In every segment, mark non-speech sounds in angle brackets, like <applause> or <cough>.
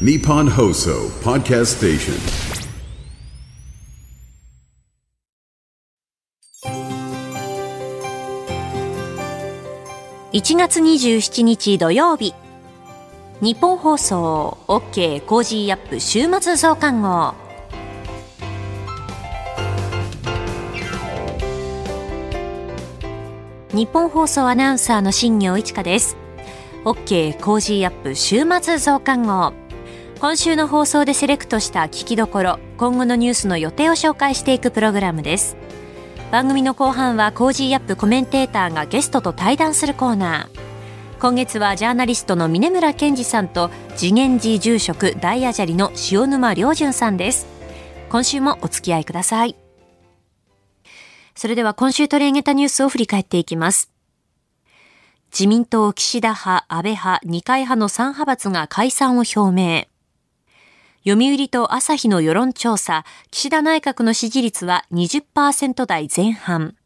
Nippon Hoso Podcast Station. 1月27日土曜日日本放送 OK コージーアップ週末増刊号日本放送アナウンサーの新業一華です OK コージーアップ週末増刊号今週の放送でセレクトした聞きどころ今後のニュースの予定を紹介していくプログラムです。番組の後半は Cozy up コメンテーターがゲストと対談するコーナー。今月はジャーナリストの峯村健司さんと慈眼寺住職大阿闍梨の塩沼亮潤さんです。今週もお付き合いください。それでは今週取り上げたニュースを振り返っていきます。自民党岸田派、安倍派、二階派の3派閥が解散を表明。読売と朝日の世論調査、岸田内閣の支持率は20%台前半。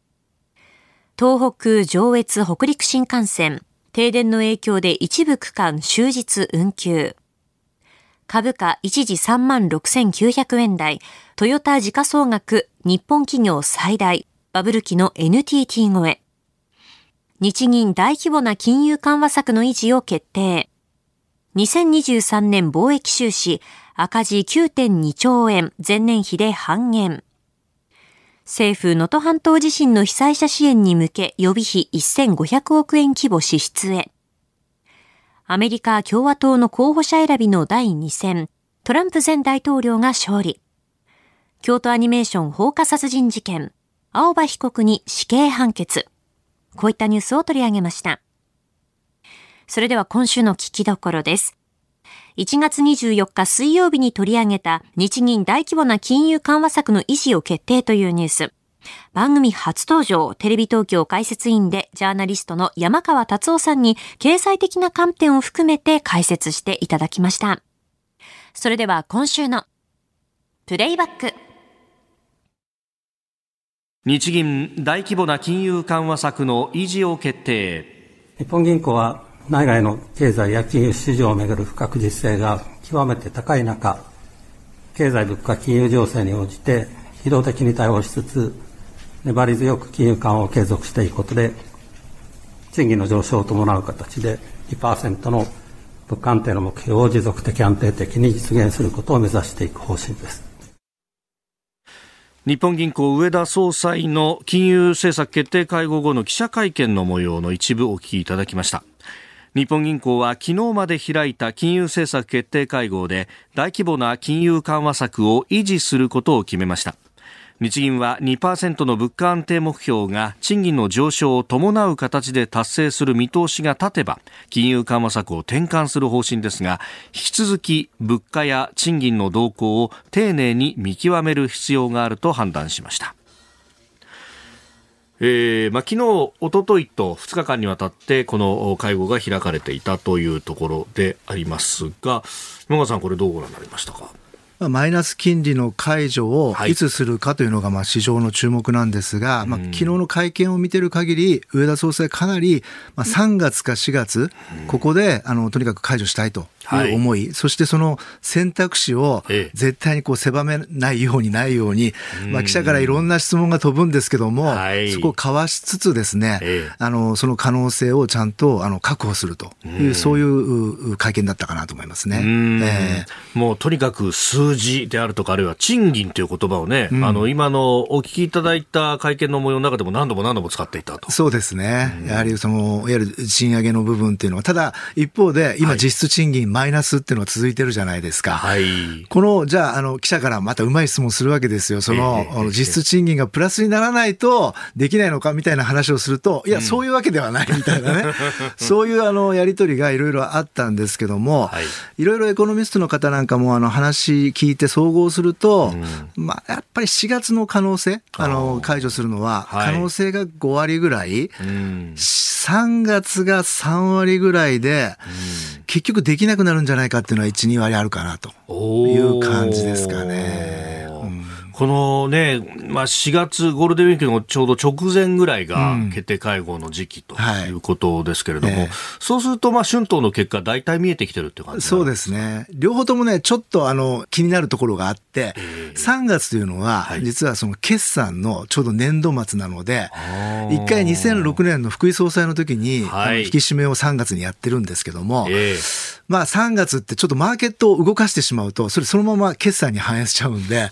東北、上越、北陸新幹線、停電の影響で一部区間終日運休。株価一時3万6900円台、トヨタ時価総額日本企業最大、バブル期の NTT 超え。日銀大規模な金融緩和策の維持を決定。2023年貿易収支赤字9.2兆円、前年比で半減。政府能登半島地震の被災者支援に向け予備費1500億円規模支出へ。アメリカ共和党の候補者選びの第2戦、トランプ前大統領が勝利。京都アニメーション放火殺人事件、青葉被告に死刑判決。こういったニュースを取り上げました。それでは今週の聞きどころです。1月24日水曜日に取り上げた日銀大規模な金融緩和策の維持を決定というニュース。番組初登場、テレビ東京解説委員でジャーナリストの山川達夫さんに経済的な観点を含めて解説していただきました。それでは今週のプレイバック。日銀大規模な金融緩和策の維持を決定。日本銀行は内外の経済や金融市場をめぐる不確実性が極めて高い中、経済物価金融情勢に応じて機動的に対応しつつ、粘り強く金融緩和を継続していくことで、賃金の上昇を伴う形で2%の物価安定の目標を持続的安定的に実現することを目指していく方針です。日本銀行上田総裁の金融政策決定会合後の記者会見の模様の一部お聞きいただきました。日本銀行は昨日まで開いた金融政策決定会合で大規模な金融緩和策を維持することを決めました。日銀は2%の物価安定目標が賃金の上昇を伴う形で達成する見通しが立てば金融緩和策を転換する方針ですが引き続き物価や賃金の動向を丁寧に見極める必要があると判断しました。えーまあ、昨日、おとといと2日間にわたってこの会合が開かれていたというところでありますが野川さん、これどうご覧になりましたか？マイナス金利の解除をい。つするかというのがまあ市場の注目なんですが、はい、まあ、昨日の会見を見てる限り、上田総裁かなり、まあ、3月か4月、ここであのとにかく解除したいという思い、はい、そしてその選択肢を絶対にこう狭めないようにないように、まあ、記者からいろんな質問が飛ぶんですけども、はい、そこをかわしつつですね、あのその可能性をちゃんとあの確保するという、そういう会見だったかなと思いますね。えー、もうとにかく数字であるとか、あるいは賃金という言葉をね、うん、あの今のお聞きいただいた会見の模様の中でも何度も何度も使っていたと。そうですね。やはりその、いわゆる賃上げの部分っていうのは、ただ一方で今実質賃金マイナスっていうのが続いてるじゃないですか。はい、この、じゃあ、あの、記者からまたうまい質問するわけですよ。その、えー、実質賃金がプラスにならないとできないのかみたいな話をすると、いや、そういうわけではないみたいなね。<laughs> そういうあの、やりとりがいろいろあったんですけども、はい、いろいろエコノミストの方なんかもあの、話聞いて総合すると、うん、まあ、やっぱり4月の可能性、あの、解除するのは、可能性が5割ぐらい、うん、3月が3割ぐらいで、うん、結局できなくなるんじゃないかっていうのは1、2割あるかなという感じですかね。このね、まあ、4月ゴールデンウィークのちょうど直前ぐらいが決定会合の時期とい。うことですけれども、うんはい、そうすると、まあ、春闘の結果、大体見えてきてるっていう感じそうですね。両方ともね、ちょっとあの、気になるところがあって、えー、3月というのは、実はその決算のちょうど年度末なので、一回2006年の福井総裁の時に、はい、引き締めを3月にやってるんですけども、えーまあ3月ってちょっとマーケットを動かしてしまうと、それそのまま決算に反映しちゃうんで、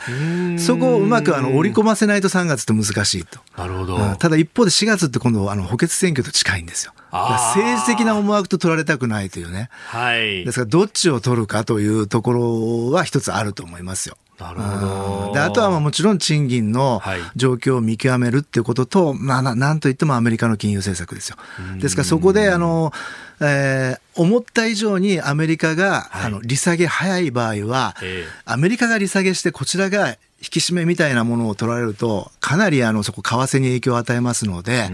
そこをうまくあの織り込ませないと3月って難しいと。なるほど。ただ一方で4月って今度あの補欠選挙と近いんですよ。政治的な思惑と取られたくないというね。はい。ですからどっちを取るかというところは一つあると思いますよ。なるほど。で、あとはまあもちろん賃金の状況を見極めるっていうことと、はい、まあなんといってもアメリカの金融政策ですよ。ですからそこで、あの、えー、思った以上にアメリカが、はい、あの利下げ早い場合は、えー、アメリカが利下げしてこちらが引き締めみたいなものを取られると、かなりあのそこ、為替に影響を与えますので、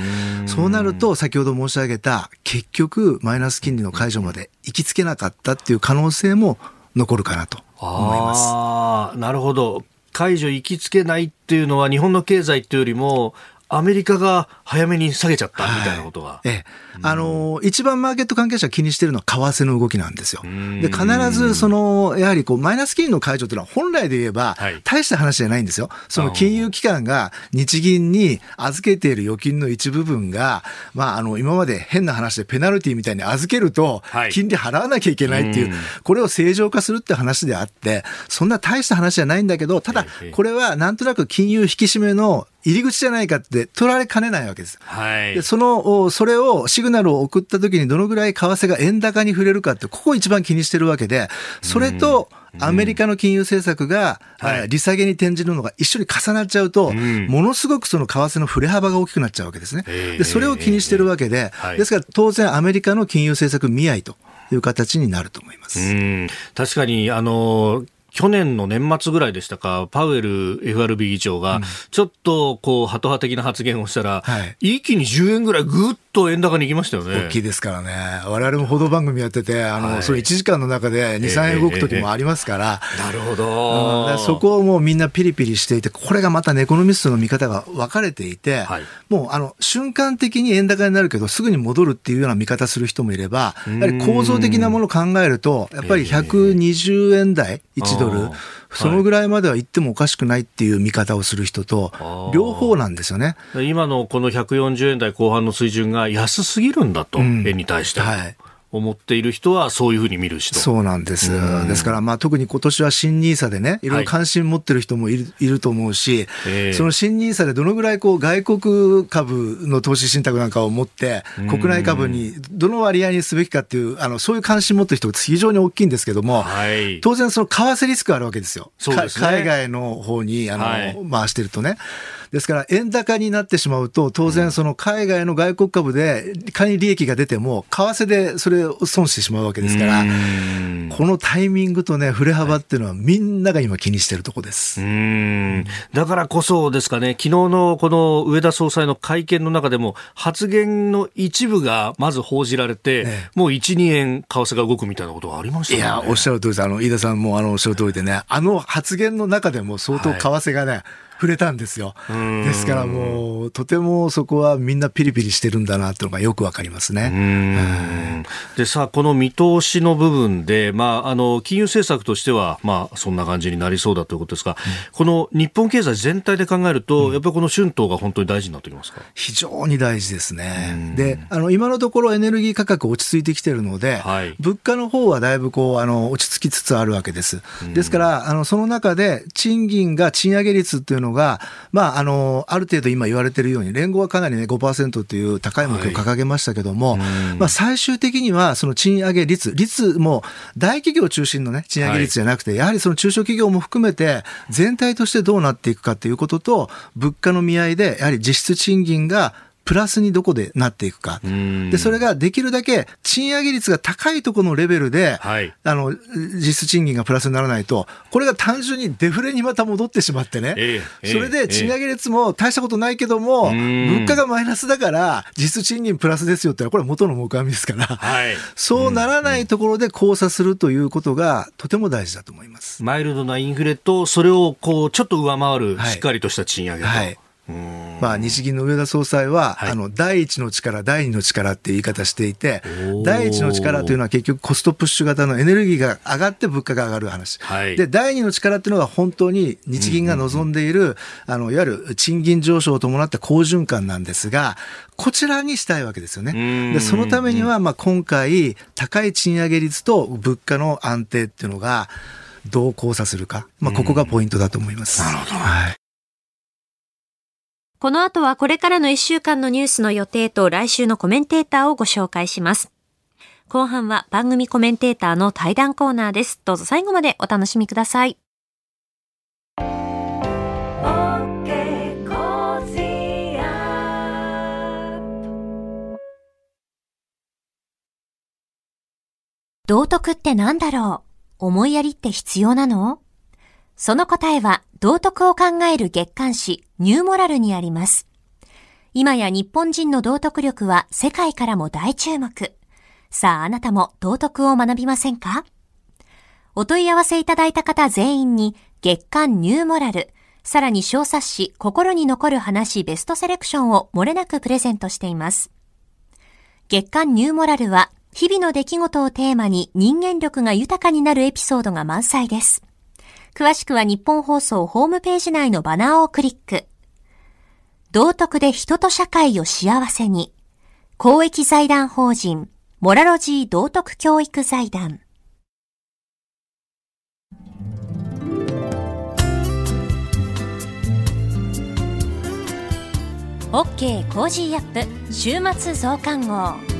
そうなると、先ほど申し上げた、結局、マイナス金利の解除まで行きつけなかったっていう可能性も残るかなと思います。あなるほど。解除行きつけないっていうのは、日本の経済っていうよりも、アメリカが早めに下げちゃったみたいなことは。はい、ええ。あの、一番マーケット関係者が気にしてるのは為替の動きなんですよ。で、必ずその、やはりこう、マイナス金利の解除というのは本来で言えば、大した話じゃないんですよ。その金融機関が日銀に預けている預金の一部分が、まあ、あの、今まで変な話でペナルティみたいに預けると、金利払わなきゃいけないっていう、これを正常化するって話であって、そんな大した話じゃないんだけど、ただ、これはなんとなく金融引き締めの入り口じゃないかって取られかねないわけです。はい、でその、それを、シグナルを送った時にどのぐらい為替が円高に触れるかって、ここ一番気にしてるわけで、それと、アメリカの金融政策が、はい、利下げに転じるのが一緒に重なっちゃうと、ものすごくその為替の振れ幅が大きくなっちゃうわけですね。でそれを気にしてるわけで、ですから当然アメリカの金融政策見合いという形になると思います。確かに、あの、去年の年末ぐらいでしたか、パウエル FRB 議長が、ちょっとこう、ハト派的な発言をしたら、はい、一気に10円ぐらいぐっと円高に行きましたよね。大きいですからね。我々も報道番組やってて、あの、はい、それ1時間の中で2、3円動く時もありますから。えーえー、なるほど、うん、そこをもうみんなピリピリしていて、これがまたネコノミストの見方が分かれていて、はい、もうあの、瞬間的に円高になるけど、すぐに戻るっていうような見方する人もいれば、やはり構造的なものを考えると、やっぱり120円台、1ドル、そのぐらいまでは行ってもおかしくないっていう見方をする人と、両方なんですよね。今のこの140円台後半の水準が安すぎるんだと、うん、円に対して。はい思っている人はそういうふうに見る人。そうなんです。ですから、まあ、特に今年は新ニーサでね、い。ろいろ関心持ってる人もいるはい、いると思うし、えー、その新ニーサでどのぐらいこう外国株の投資信託なんかを持って、国内株にどの割合にすべきかっていう、あのそういう関心持ってる人が非常に大きいんですけども、はい、当然、その為替リスクあるわけですよ。すね、海外の方にあの、はい、回してるとね。ですから円高になってしまうと、当然その海外の外国株で仮に利益が出ても、為替でそれを損してしまうわけですから、このタイミングとね、振れ幅っていうのはみんなが今気にしてるとこです。うん。だからこそですかね、昨日のこの上田総裁の会見の中でも、発言の一部がまず報じられて、ね、もう1、2円為替が動くみたいなことがありました、ね、いや、おっしゃる通りです。あの、飯田さんもあの、おっしゃる通りでね、あの発言の中でも相当為替がね、はい触れたんですよ。ですからもう、とてもそこはみんなピリピリしてるんだなっていうのがよくわかりますね。でさあ、この見通しの部分で、まあ、あの、金融政策としては、まあ、そんな感じになりそうだということですが、うん、この日本経済全体で考えると、うん、やっぱりこの春闘が本当に大事になってきますか？非常に大事ですね。で、あの、今のところエネルギー価格落ち着いてきてるので、はい、物価の方はだいぶこう、あの、落ち着きつつあるわけです。ですから、あの、その中で賃金が賃上げ率っていうのが、まあ、あの、ある程度今言われているように、連合はかなりね、5%という高い目標を掲げましたけども、はい、まあ、最終的には、その賃上げ率、率も大企業中心のね、賃上げ率じゃなくて、はい、やはりその中小企業も含めて、全体としてどうなっていくかということと、物価の見合いで、やはり実質賃金がプラスにどこでなっていくか。で、それができるだけ賃上げ率が高いところのレベルで、はい、あの、実質賃金がプラスにならないと、これが単純にデフレにまた戻ってしまってね、えー、それで賃上げ率も大したことないけども、物価がマイナスだから、実質賃金プラスですよってこれは元の木阿弥ですから、はい、そうならないところで交差するということがとても大事だと思います。マイルドなインフレと、それをこう、ちょっと上回るしっかりとした賃上げと。はいまあ、日銀の上田総裁は、はい、あの第一の力、第二の力って言い方していて、第一の力というのは結局コストプッシュ型のエネルギーが上がって物価が上がる話、はい、で第二の力っていうのは本当に日銀が望んでいる、あのいわゆる賃金上昇を伴った好循環なんですが、こちらにしたいわけですよね。でそのためには、まあ、今回、高い賃上げ率と物価の安定っていうのが、どう交差するか、まあ、ここがポイントだと思います。なるほど、はいこの後はこれからの1週間のニュースの予定と来週のコメンテーターをご紹介します。後半は番組コメンテーターの対談コーナーです。どうぞ最後までお楽しみください。道徳って何だろう？思いやりって必要なの？その答えは道徳を考える月刊誌ニューモラルにあります。今や日本人の道徳力は世界からも大注目。さああなたも道徳を学びませんか？お問い合わせいただいた方全員に月刊ニューモラル、さらに小冊子心に残る話ベストセレクションを漏れなくプレゼントしています。月刊ニューモラルは日々の出来事をテーマに人間力が豊かになるエピソードが満載です。詳しくは日本放送ホームページ内のバナーをクリック。道徳で人と社会を幸せに。公益財団法人、モラロジー道徳教育財団。OK Cozy up 週末増刊号。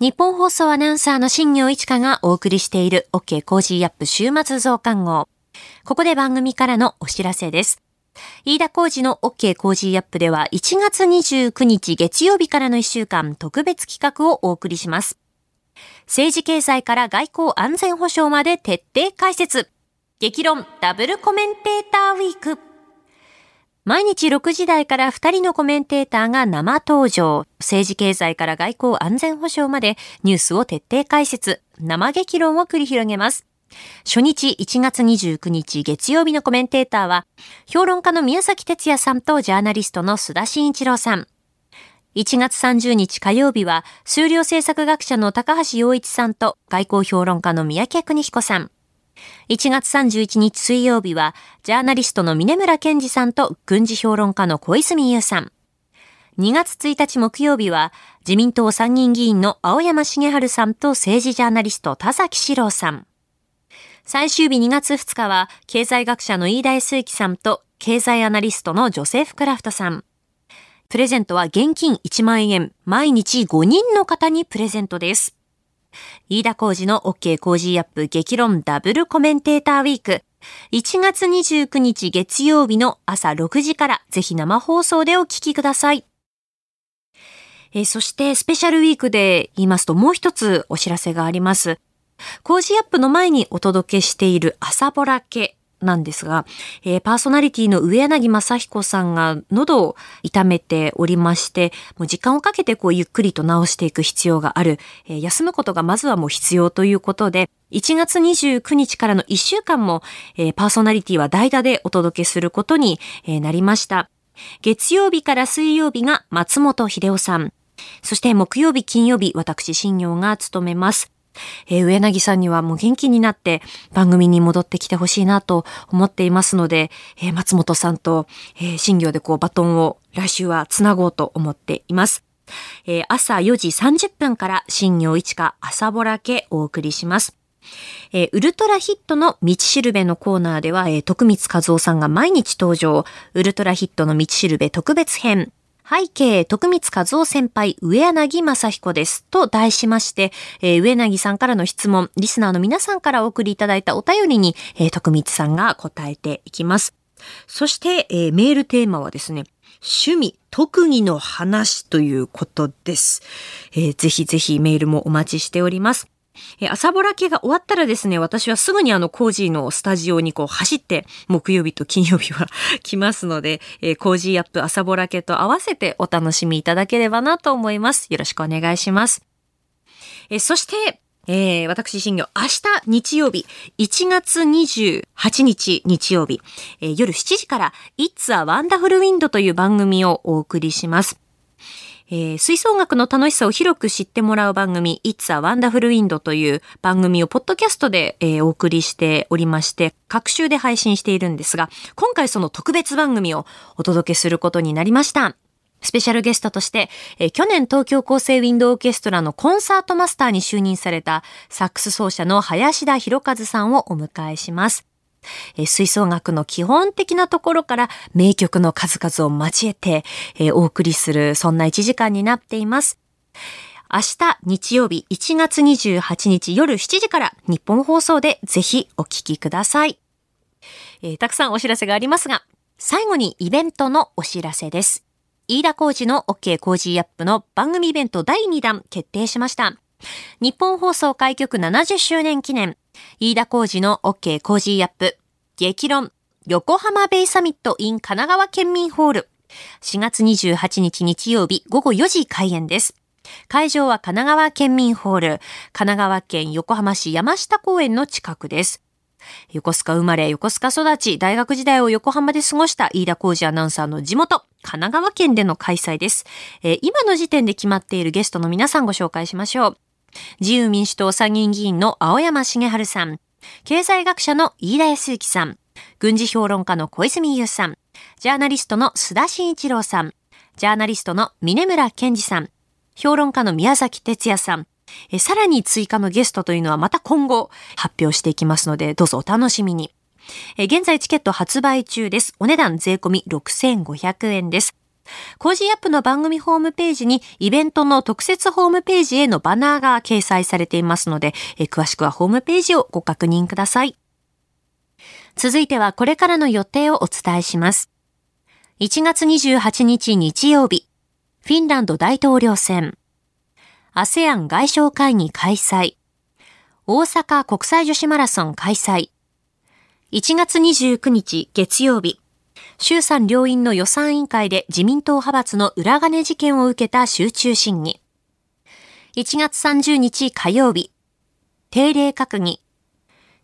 ニッポン放送アナウンサーの新行市佳がお送りしている OK Cozy up 週末増刊号。ここで番組からのお知らせです。飯田浩二の OK コージーアップでは1月29日月曜日からの1週間特別企画をお送りします。政治経済から外交安全保障まで徹底解説。激論ダブルコメンテーターウィーク。毎日6時台から2人のコメンテーターが生登場。政治経済から外交安全保障までニュースを徹底解説、生激論を繰り広げます。初日1月29日月曜日のコメンテーターは、評論家の宮崎哲也さんとジャーナリストの須田慎一郎さん。1月30日火曜日は、数量政策学者の高橋洋一さんと外交評論家の三宅邦彦さん。1月31日水曜日は、ジャーナリストの峰村健二さんと軍事評論家の小泉優さん。2月1日木曜日は、自民党参議院議員の青山茂春さんと政治ジャーナリスト田崎史郎さん。最終日2月2日は、経済学者の飯田康之さんと経済アナリストのジョセフ・クラフトさん。プレゼントは現金1万円、毎日5人の方にプレゼントです。飯田浩二の OK 工事アップ激論ダブルコメンテーターウィーク。1月29日月曜日の朝6時からぜひ生放送でお聞きください。え、そしてスペシャルウィークで言いますともう一つお知らせがあります。工事アップの前にお届けしている朝ぼらけなんですが、えー、パーソナリティの上柳正彦さんが喉を痛めておりまして、もう時間をかけてこうゆっくりと治していく必要がある、えー、休むことがまずはもう必要ということで、1月29日からの1週間も、えー、パーソナリティは代打でお届けすることに、えなりました。月曜日から水曜日が松本秀夫さん。そして木曜日、金曜日、私、新業が務めます。えー、上柳さんにはもう元気になって番組に戻ってきてほしいなと思っていますので、えー、松本さんと、えー、新業でこうバトンを来週はつなごうと思っています。えー、朝4時30分から新業一華朝ぼらけお送りします。えー、ウルトラヒットの道しるべのコーナーでは、えー、徳光和夫さんが毎日登場、ウルトラヒットの道しるべ特別編、拝啓、徳光和夫先輩、上柳昌彦です。と題しまして、えー、上柳さんからの質問、リスナーの皆さんからお送りいただいたお便りに、えー、徳光さんが答えていきます。そして、えー、メールテーマはですね、趣味、特技の話ということです。えー、ぜひぜひメールもお待ちしております。えあさぼらけが終わったらですね、私はすぐにあの Cozy のスタジオにこう走って木曜日と金曜日は <laughs> 来ますので、え、 Cozy up あさぼらけと合わせてお楽しみいただければなと思います。よろしくお願いします。え、そして、えー、私、新業、明日日曜日、1月28日日曜日、えー、夜7時から、It's a Wonderful Wind という番組をお送りします。えー、吹奏楽の楽しさを広く知ってもらう番組、It's a Wonderful Wind という番組をポッドキャストで、えー、お送りしておりまして、各週で配信しているんですが、今回その特別番組をお届けすることになりました。スペシャルゲストとして、えー、去年東京高生ウィンドオーケストラのコンサートマスターに就任されたサックス奏者の林田博和さんをお迎えします。えー、吹奏楽の基本的なところから名曲の数々を交えて、え、お送りする、そんな1時間になっています。明日日曜日1月28日夜7時から日本放送でぜひお聞きください。えー、たくさんお知らせがありますが、最後にイベントのお知らせです。飯田浩二の OK 工事アップの番組イベント第2弾決定しました。日本放送開局70周年記念、飯田浩二の OK 工事アップ、激論、横浜ベイサミット in 神奈川県民ホール。4月28日日曜日午後4時開演です。会場は神奈川県民ホール、神奈川県横浜市山下公園の近くです。横須賀生まれ、横須賀育ち、大学時代を横浜で過ごした飯田浩二アナウンサーの地元、神奈川県での開催です。えー、今の時点で決まっているゲストの皆さんご紹介しましょう。自由民主党参議院議員の青山茂春さん、経済学者の飯田康之さん、軍事評論家の小泉優さん、ジャーナリストの須田慎一郎さん、ジャーナリストの峰村健二さん、評論家の宮崎哲也さん、えさらに追加のゲストというのはまた今後発表していきますので、どうぞお楽しみに。え現在チケット発売中です。お値段税込み6500円です。 Cozy up の番組ホームページにイベントの特設ホームページへのバナーが掲載されていますので、え詳しくはホームページをご確認ください。続いてはこれからの予定をお伝えします。1月28日日曜日、フィンランド大統領選、ASEAN 外相会議開催、大阪国際女子マラソン開催、1月29日月曜日、衆参両院の予算委員会で自民党派閥の裏金事件を受けた集中審議。1月30日火曜日、定例閣議。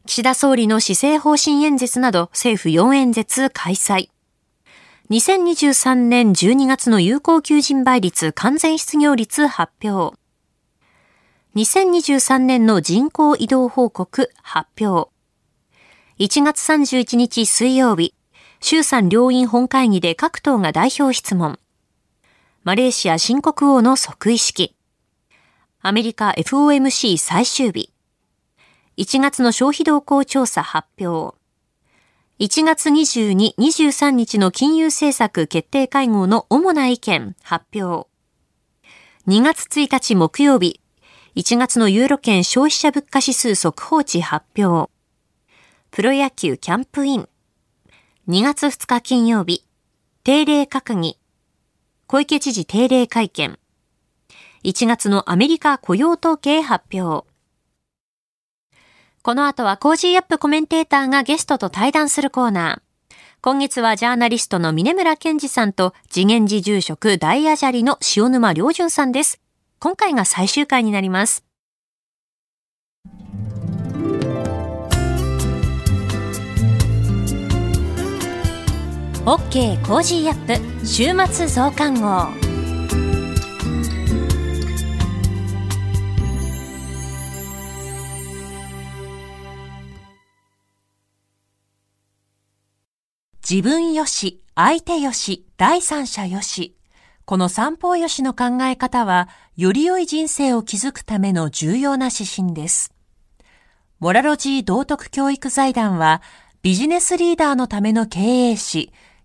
岸田総理の施政方針演説など政府4演説開催。2023年12月の有効求人倍率完全失業率発表。2023年の人口移動報告発表。1月31日水曜日、衆参両院本会議で各党が代表質問。マレーシア新国王の即位式。アメリカ FOMC 最終日。1月の消費動向調査発表。1月22、23日の金融政策決定会合の主な意見発表。2月1日木曜日、1月のユーロ圏消費者物価指数速報値発表。プロ野球キャンプイン。2月2日金曜日、定例閣議、小池知事定例会見、1月のアメリカ雇用統計発表。この後は Cozy up コメンテーターがゲストと対談するコーナー。今月はジャーナリストの峯村健司さんと慈眼寺住職大阿闍梨の塩沼亮潤さんです。今回が最終回になります。OK コージーアップ週末増刊号自分よし、相手よし、第三者よし。この三方よしの考え方は、より良い人生を築くための重要な指針です。モラロジー道徳教育財団は、ビジネスリーダーのための経営誌、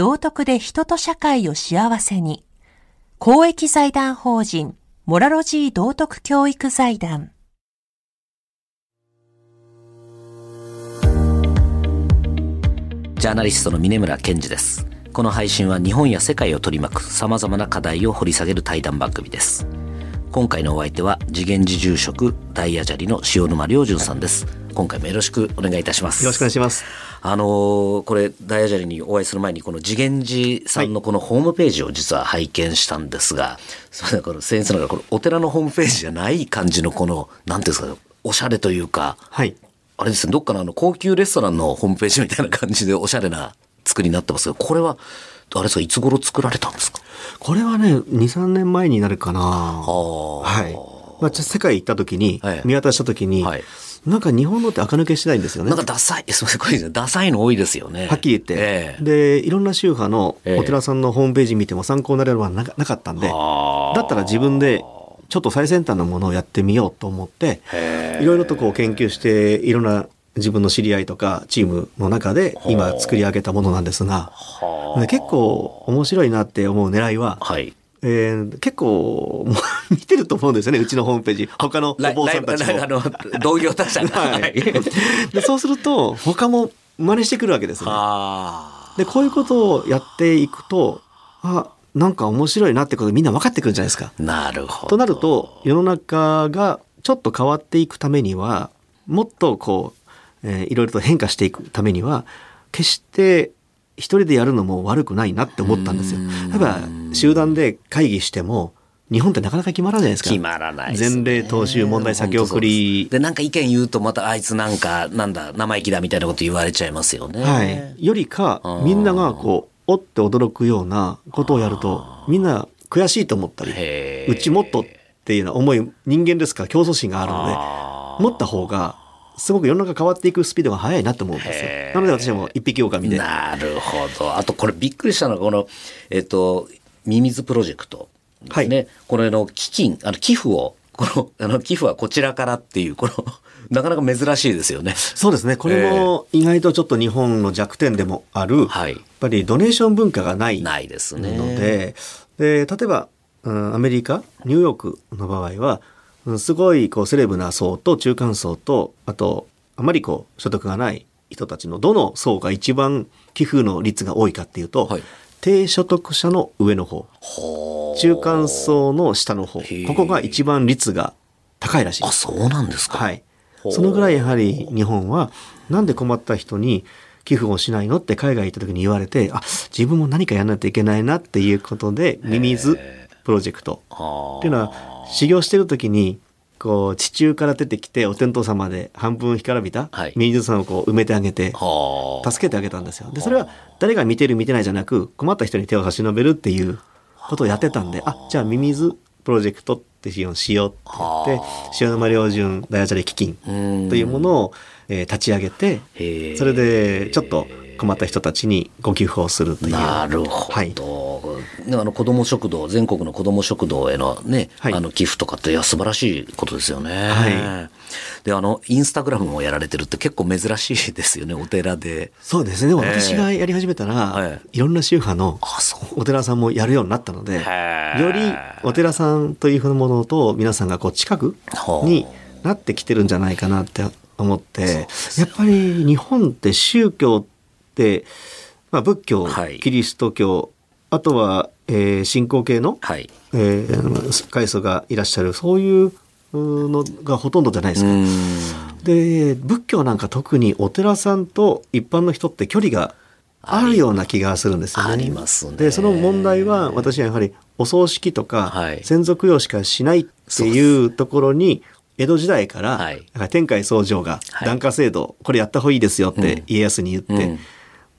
道徳で人と社会を幸せに。公益財団法人モラロジー道徳教育財団。ジャーナリストの峰村健二です。この配信は日本や世界を取り巻く様々な課題を掘り下げる対談番組です。今回のお相手は次元寺住職大谷砂利の塩沼良純さんです。今回もよろしくお願いいたします。よろしくお願いしますあのー、これ大谷砂利にお会いする前にこの次元寺さんのこのホームページを実は拝見したんですが、はい、それこの先生のこのお寺のホームページじゃない感じのこのなんていうんですかおしゃれというか、はい、あれですねどっかのあの高級レストランのホームページみたいな感じでおしゃれな作りになってますけどこれはあれですかいつ頃作られたんですか？これはね23年前になるかな。はい。まあ、世界行った時に、見渡した時に、はい、なんか日本のって垢抜けしてないんですよね。なんかダサい、<laughs> すみまダサいの多いですよね。はっきり言って。えー、で、いろんな宗派のお寺さんのホームページ見ても参考になれるものはなかったんで、だったら自分でちょっと最先端のものをやってみようと思って、いろいろとこう研究して、いろんな自分の知り合いとかチームの中で今作り上げたものなんですが、結構面白いなって思う狙いは、はい、えー、結構見てると思うんですよねうちのホームページ他のお坊さんたちも。同業他社はい、<laughs> でそうすると他も真似してくるわけですね。でこういうことをやっていくとあなんか面白いなってことみんな分かってくるんじゃないですか。なるほどとなると世の中がちょっと変わっていくためにはもっとこう、えー、いろいろと変化していくためには決して一人でやるのも悪くないなって思ったんですよ。例えば集団で会議しても日本ってなかなか決まらないですか。決まらない、ね、前例踏襲問題先送り。でなんか意見言うとまたあいつなんかなんだ生意気だみたいなこと言われちゃいますよね。はい、よりかみんながこうおって驚くようなことをやるとみんな悔しいと思ったりうちもっとっていうような思い人間ですから競争心があるので持った方がすごく世の中変わっていくスピードが速いなと思うんですよ。なので私も一匹狼で。なるほど。あとこれびっくりしたのはこの、えっ、と、ミミズプロジェクトですね。はい、これの基金、あの寄付を、この、<laughs> あの寄付はこちらからっていう、この、なかなか珍しいですよね。そうですね。これも意外とちょっと日本の弱点でもある、はい、やっぱりドネーション文化がないないですね。ので、で例えば、うん、アメリカ、ニューヨークの場合は、すごいこうセレブな層と中間層とあとあまりこう所得がない人たちのどの層が一番寄付の率が多いかっていうと、はい、低所得者の上の方。中間層の下の方。ここが一番率が高いらしい。あそうなんですか。はい。そのぐらいやはり日本はなんで困った人に寄付をしないのって海外行った時に言われてあ自分も何かやらないといけないなっていうことでミミズプロジェクトっていうのは修行してる時にこう地中から出てきてお天道様で半分干からびたミミズさんをこう埋めてあげて助けてあげたんですよ。でそれは誰が見てる見てないじゃなく困った人に手を差し伸べるっていうことをやってたんであ。じゃあミミズプロジェクトっていうのをしようって言って塩沼良純大ア基金というものを、えー、立ち上げてそれでちょっと困った人たちにご寄付をするという。なるほど。はい、あの子ども食堂全国の子ども食堂へのね、はい、あの寄付とかっていや素晴らしいことですよね。はい、であのインスタグラムもやられてるって結構珍しいですよねお寺で。そうですね。でも私がやり始めたら、えー、いろんな宗派のお寺さんもやるようになったので、よりお寺さんというものと皆さんがこう近くになってきてるんじゃないかなって思って、やっぱり日本って宗教、まあ、仏教、はい、キリスト教あとは、えー、信仰系の、はい。えー、階層がいらっしゃるそういうのがほとんどじゃないですか。で仏教なんか特にお寺さんと一般の人って距離があるような気がするんですよね。ありますね。でその問題は私はやはりお葬式とか、先祖供養しかしないっていうところに江戸時代から、天海僧正が檀家制度、これやった方がいいですよって家康に言って、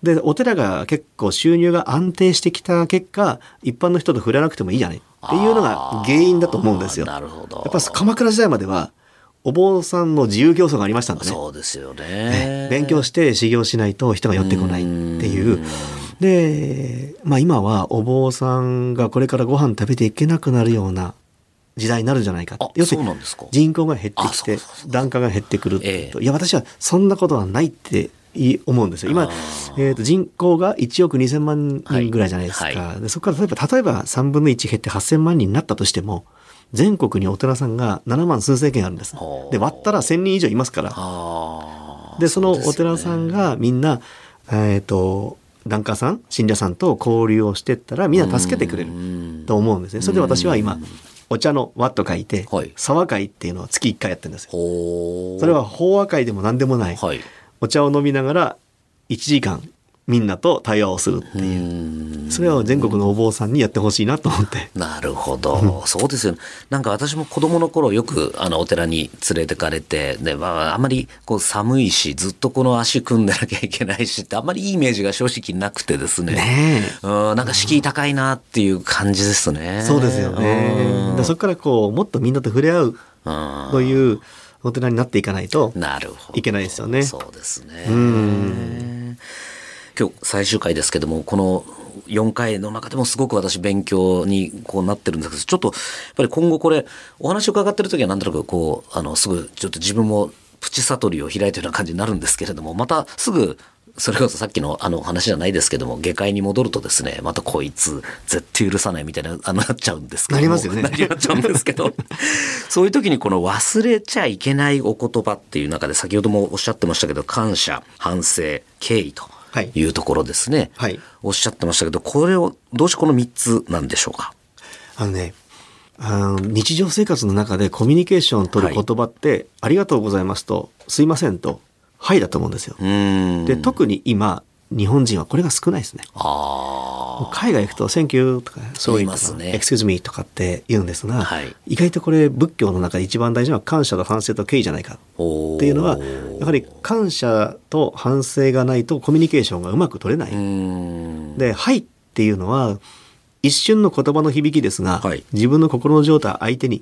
で、お寺が結構収入が安定してきた結果、一般の人と触れなくてもいいじゃないっていうのが原因だと思うんですよ。なるほど。やっぱ鎌倉時代までは、お坊さんの自由競争がありましたんでね。そうですよね。ね勉強して修行しないと人が寄ってこないっていう。で、まあ今はお坊さんがこれからご飯食べていけなくなるような時代になるんじゃないかあ要するに人口が減ってあきて檀家が減ってくるいや私はそんなことはないってい思うんですよ。今、えー、と人口が1億2,000万人ぐらいじゃないですか、はい。でそこから例えば例えば3分の1減って8,000万人になったとしても全国にお寺さんが7万数千件あるんです。で割ったら1,000人以上いますから。でそのお寺さんがみんな、えっ、と檀家さん信者さんと交流をしてったらみんな助けてくれると思うんですね。それで私は今お茶の和と書いてはい。沢会っていうのを月1回やってるんですよ。それは法話会でも何でもない、はい。お茶を飲みながら1時間みんなと対話をするっていうそれを全国のお坊さんにやってほしいなと思って。なるほど。そうですよね。なんか私も子供の頃よくあのお寺に連れてかれて、で、まああんまりこう寒いし、ずっとこの足組んでなきゃいけないしって、あんまりいいイメージが正直なくてですね。ねえうん、なんか敷居高いなっていう感じですね。そうですよね。でそこからこうもっとみんなと触れ合ううんというお寺になっていかないとなるほど。いけないですよね。そうですね。今日最終回ですけども、この4回の中でもすごく私勉強にこうなってるんですけど、ちょっとやっぱり今後これ、お話を伺ってる時はなんとなくこう、あの、すぐちょっと自分もプチ悟りを開いてるような感じになるんですけれども、またすぐ、それこそさっきのあの話じゃないですけども、下界に戻るとですね、またこいつ絶対許さないみたいな、あの、なっちゃうんですけども。なりますよねなりちゃうんですけど、<laughs> そういう時にこの忘れちゃいけないお言葉っていう中で先ほどもおっしゃってましたけど、感謝、反省、敬意とはいいうところですね。はいおっしゃってましたけど、これをどうしてこの3つなんでしょうか？あのね、あの日常生活の中でコミュニケーションを取る言葉って、ありがとうございますと、すいませんと、はいだと思うんですよ。で、特に今、日本人はこれが少ないですね。あ海外行くと、Thank you とか、そういう言いますね Excuse me とかって言うんですが、はい意外とこれ仏教の中で一番大事なのは感謝と反省と敬意じゃないかっていうのは、やはり感謝と反省がないとコミュニケーションがうまく取れない。で、はいっていうのは、一瞬の言葉の響きですが、はい自分の心の状態相手に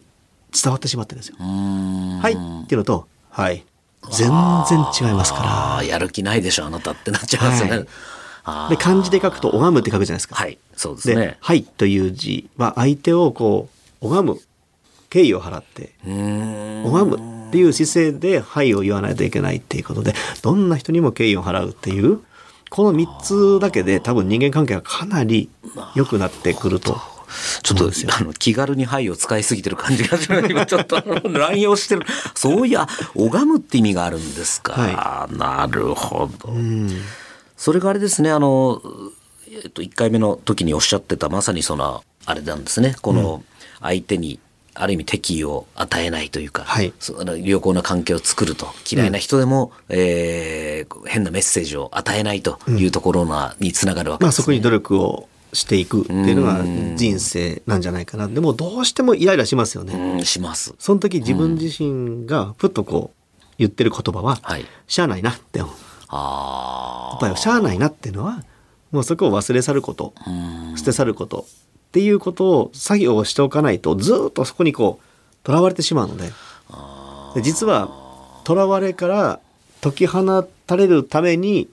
伝わってしまってるんですよ。はいっていうのと、はい。全然違いますかああ、やる気ないでしょ、あなたってなっちゃいますね。はい。で、漢字で書くと、拝むって書くじゃないですか。はい、そうですで、ね。はいという字は相手をこう、拝む、敬意を払って。拝むっていう姿勢で、はいを言わないといけないっていうことで、どんな人にも敬意を払うっていう、この3つだけで多分人間関係がかなり良くなってくると。ちょっと、あの、気軽にはいを使いすぎてる感じがします。<laughs> 今ちょっと乱用してる。そういや、拝むって意味があるんですか。はなるほど。うんそれがあれですね、あの、えっと、1回目の時におっしゃってた、まさにその、あれなんですね。この、相手に、ある意味敵意を与えないというか、はいそうあの良好な関係を作ると嫌いな人でも、えー変なメッセージを与えないというところな、につながるわけまあです、ねそこに努力をしていくっていうのが人生なんじゃないかな。でもどうしてもイライラしますよね。うんします。その時自分自身がふっとこう言ってる言葉は、はいしゃあないなって思う。あやっぱりしゃあないなっていうのは、もうそこを忘れ去ること、捨て去ることっていうことを作業をしておかないとずっとそこにこう、囚われてしまうので。で実は、囚われから解き放たれるために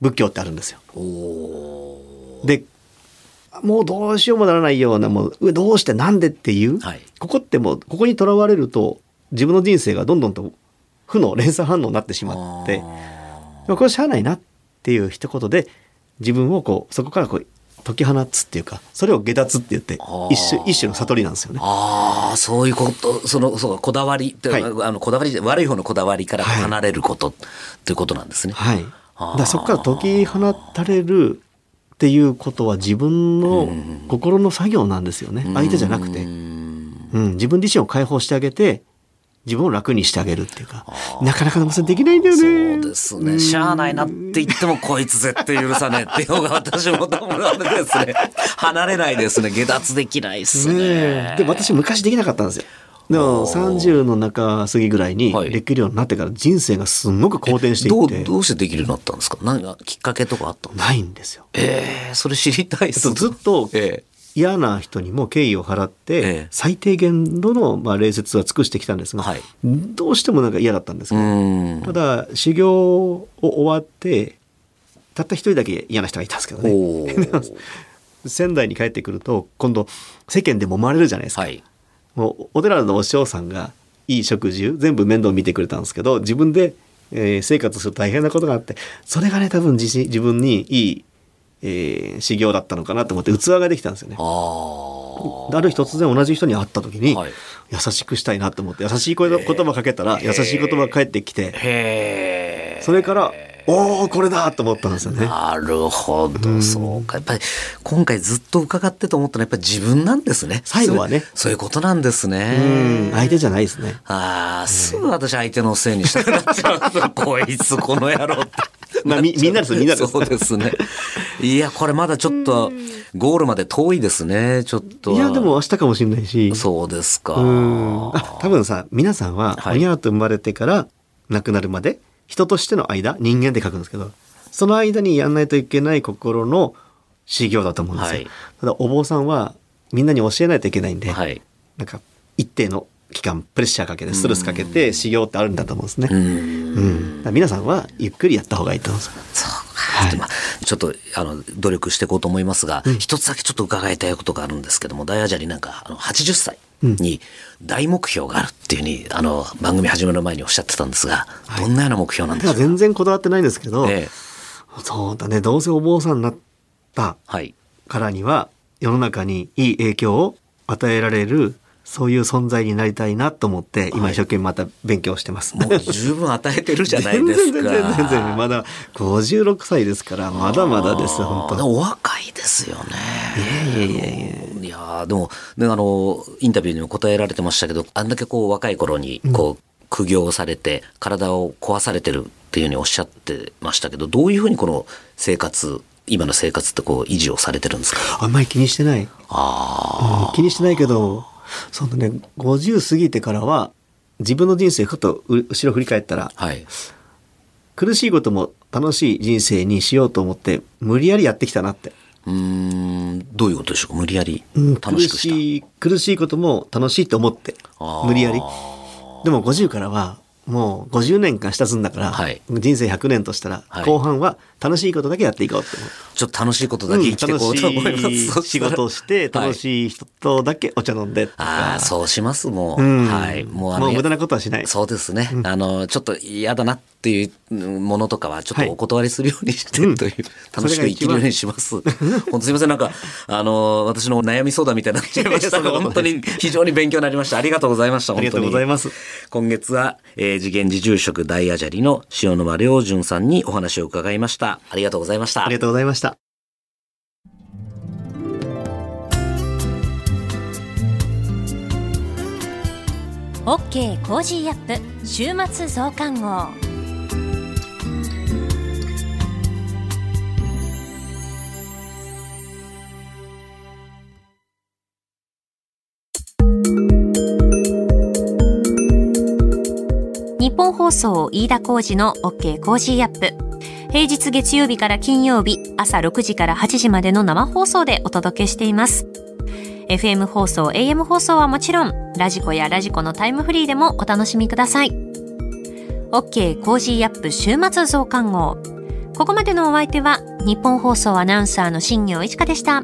仏教ってあるんですよ。でもうどうしようもならないようなもううどうしてなんでっていう、はい。ここってもうここにとらわれると自分の人生がどんどんと負の連鎖反応になってしまってこれしゃあないなっていう一言で自分をこうそこからこう解き放つっていうかそれを下脱って言ってー。一種一種の悟りなんですよね。ああ、そういうこと、その、そうか、こだわりって、はい。あの、こだわり、悪い方のこだわりからはい。離れること、ということなんですね。はい、だそこから解き放たれるっていうことは自分の心の作業なんですよね相手じゃなくて。うん、自分自身を解放してあげて自分を楽にしてあげるっていうかなかなかできないんだよね。そうですね。しゃあないなって言っても、こいつ絶対許さねえっていうのが私も多分あれですね。離れないですね。下脱できないですね。で私昔できなかったんですよ。でも30の中過ぎぐらいにできるようになってから人生がすごく好転していって。どうどうしてできるようになったんですか？何かきっかけとかあったないんですよ。ええそれ知りたいですずっとえ嫌な人にも敬意を払っええ。て最低限度のまあ礼節は尽くしてきたんですが、はい。どうしてもなんか嫌だったんですけど、ん。ただ修行を終わってたった一人だけ嫌な人がいたんですけどね。<laughs> 仙台に帰ってくると今度世間でもまれるじゃないですか、はいもうお寺のお師匠さんがいい食事全部面倒見てくれたんですけど自分で、えー生活すると大変なことがあってそれがね多分自信自分にいい、えー修行だったのかなと思って器ができたんですよね。あある日突然同じ人に会った時に、はい。優しくしたいなと思って優しい言葉かけたら優しい言葉が返ってきてそれからおおこれだと思ったんですよね。なるほど、そうか。やっぱり、今回ずっと伺ってと思ったのは、やっぱり自分なんですね。最後はねそういうことなんですうんね。相手じゃないですね。ああ、すぐ私相手のせいにしたくなっちゃう。こいつ、この野郎って。<laughs> まあみみんなですみんなですそうですね。いや、これまだちょっと、ゴールまで遠いですね、ちょっと。いやでも明日かもしれないし。そうですか。うんあ多分さ皆さんははいほにゃーと生まれてから亡くなるまで人としての間人間って書くんですけどその間にやんないといけない心の修行だと思うんですよ、はい。ただお坊さんはみんなに教えないといけないんで、はい。なんか一定の期間プレッシャーかけてストレスかけて修行ってあるんだと思うんですね、うん。うん。皆さんはゆっくりやった方がいいと思うんですよ。そうか。まあちょっと、あの、努力していこうと思いますが、一つだけちょっと伺いたいことがあるんですけども、大アジャリなんか、あの、80歳に大目標があるっていうふうに、あの、番組始める前におっしゃってたんですが、どんなような目標なんでしょうか。全然こだわってないんですけど、ええそうだねどうせお坊さんになったはい。からには世の中にいい影響を与えられるそういう存在になりたいなと思って今一生懸命また勉強してます。もう十分与えてるじゃない全ですか。然全然全然まだ56歳ですからまだまだです本当。お若いですよね。いやいやいやいやいやーでも、ね、あの、インタビューにも答えられてましたけど、あんだけこう若い頃に、こう、苦行されて、体を壊されてるっていうふうにおっしゃってましたけど、どういうふうにこの生活、今の生活ってこう維持をされてるんですか？あんまり気にしてない、あうん気にしてないけどそのね50過ぎてからは自分の人生ふとう後ろ振り返ったらあ、はい。苦しいことも楽しい人生にしようと思って無理やりやってきたなって。うーん、どういうことでしょうか？無理やりうん楽しくした。苦しい苦しいことも楽しいと思って無理やりでも50からはもう50年間下積んだから、はい人生100年としたら、はい後半は楽しいことだけやっていこうってちょっと楽しいことだけ生きていこうと思います。楽しい <laughs> 仕事をして楽い。しい人とだけお茶飲んでとか、ああ、そうします、もう。うんはい。もうもう無駄なことはしないそうですね。あの、ちょっと嫌だなっていうものとかは、ちょっとお断りするようにしてうんという、楽しく生きるようにします。<laughs> 本当すいません、なんか、あの、私の悩み相談みたいになっちゃいましたが、本当に非常に勉強になりました。ありがとうございました。ありがとうございます今月は、えー、慈眼寺住職大阿闍梨の塩沼亮潤さんにお話を伺いました。ありがとうございました。ありがとうございました OK コージーアップ週末増刊号ニッポン放送飯田浩司の OK Cozy up。平日月曜日から金曜日朝6時から8時までの生放送でお届けしています。FM 放送 AM 放送はもちろんラジコやラジコのタイムフリーでもお楽しみください。OK コージーアップ週末増刊号。ここまでのお相手はニッポン放送アナウンサーの新行市佳でした。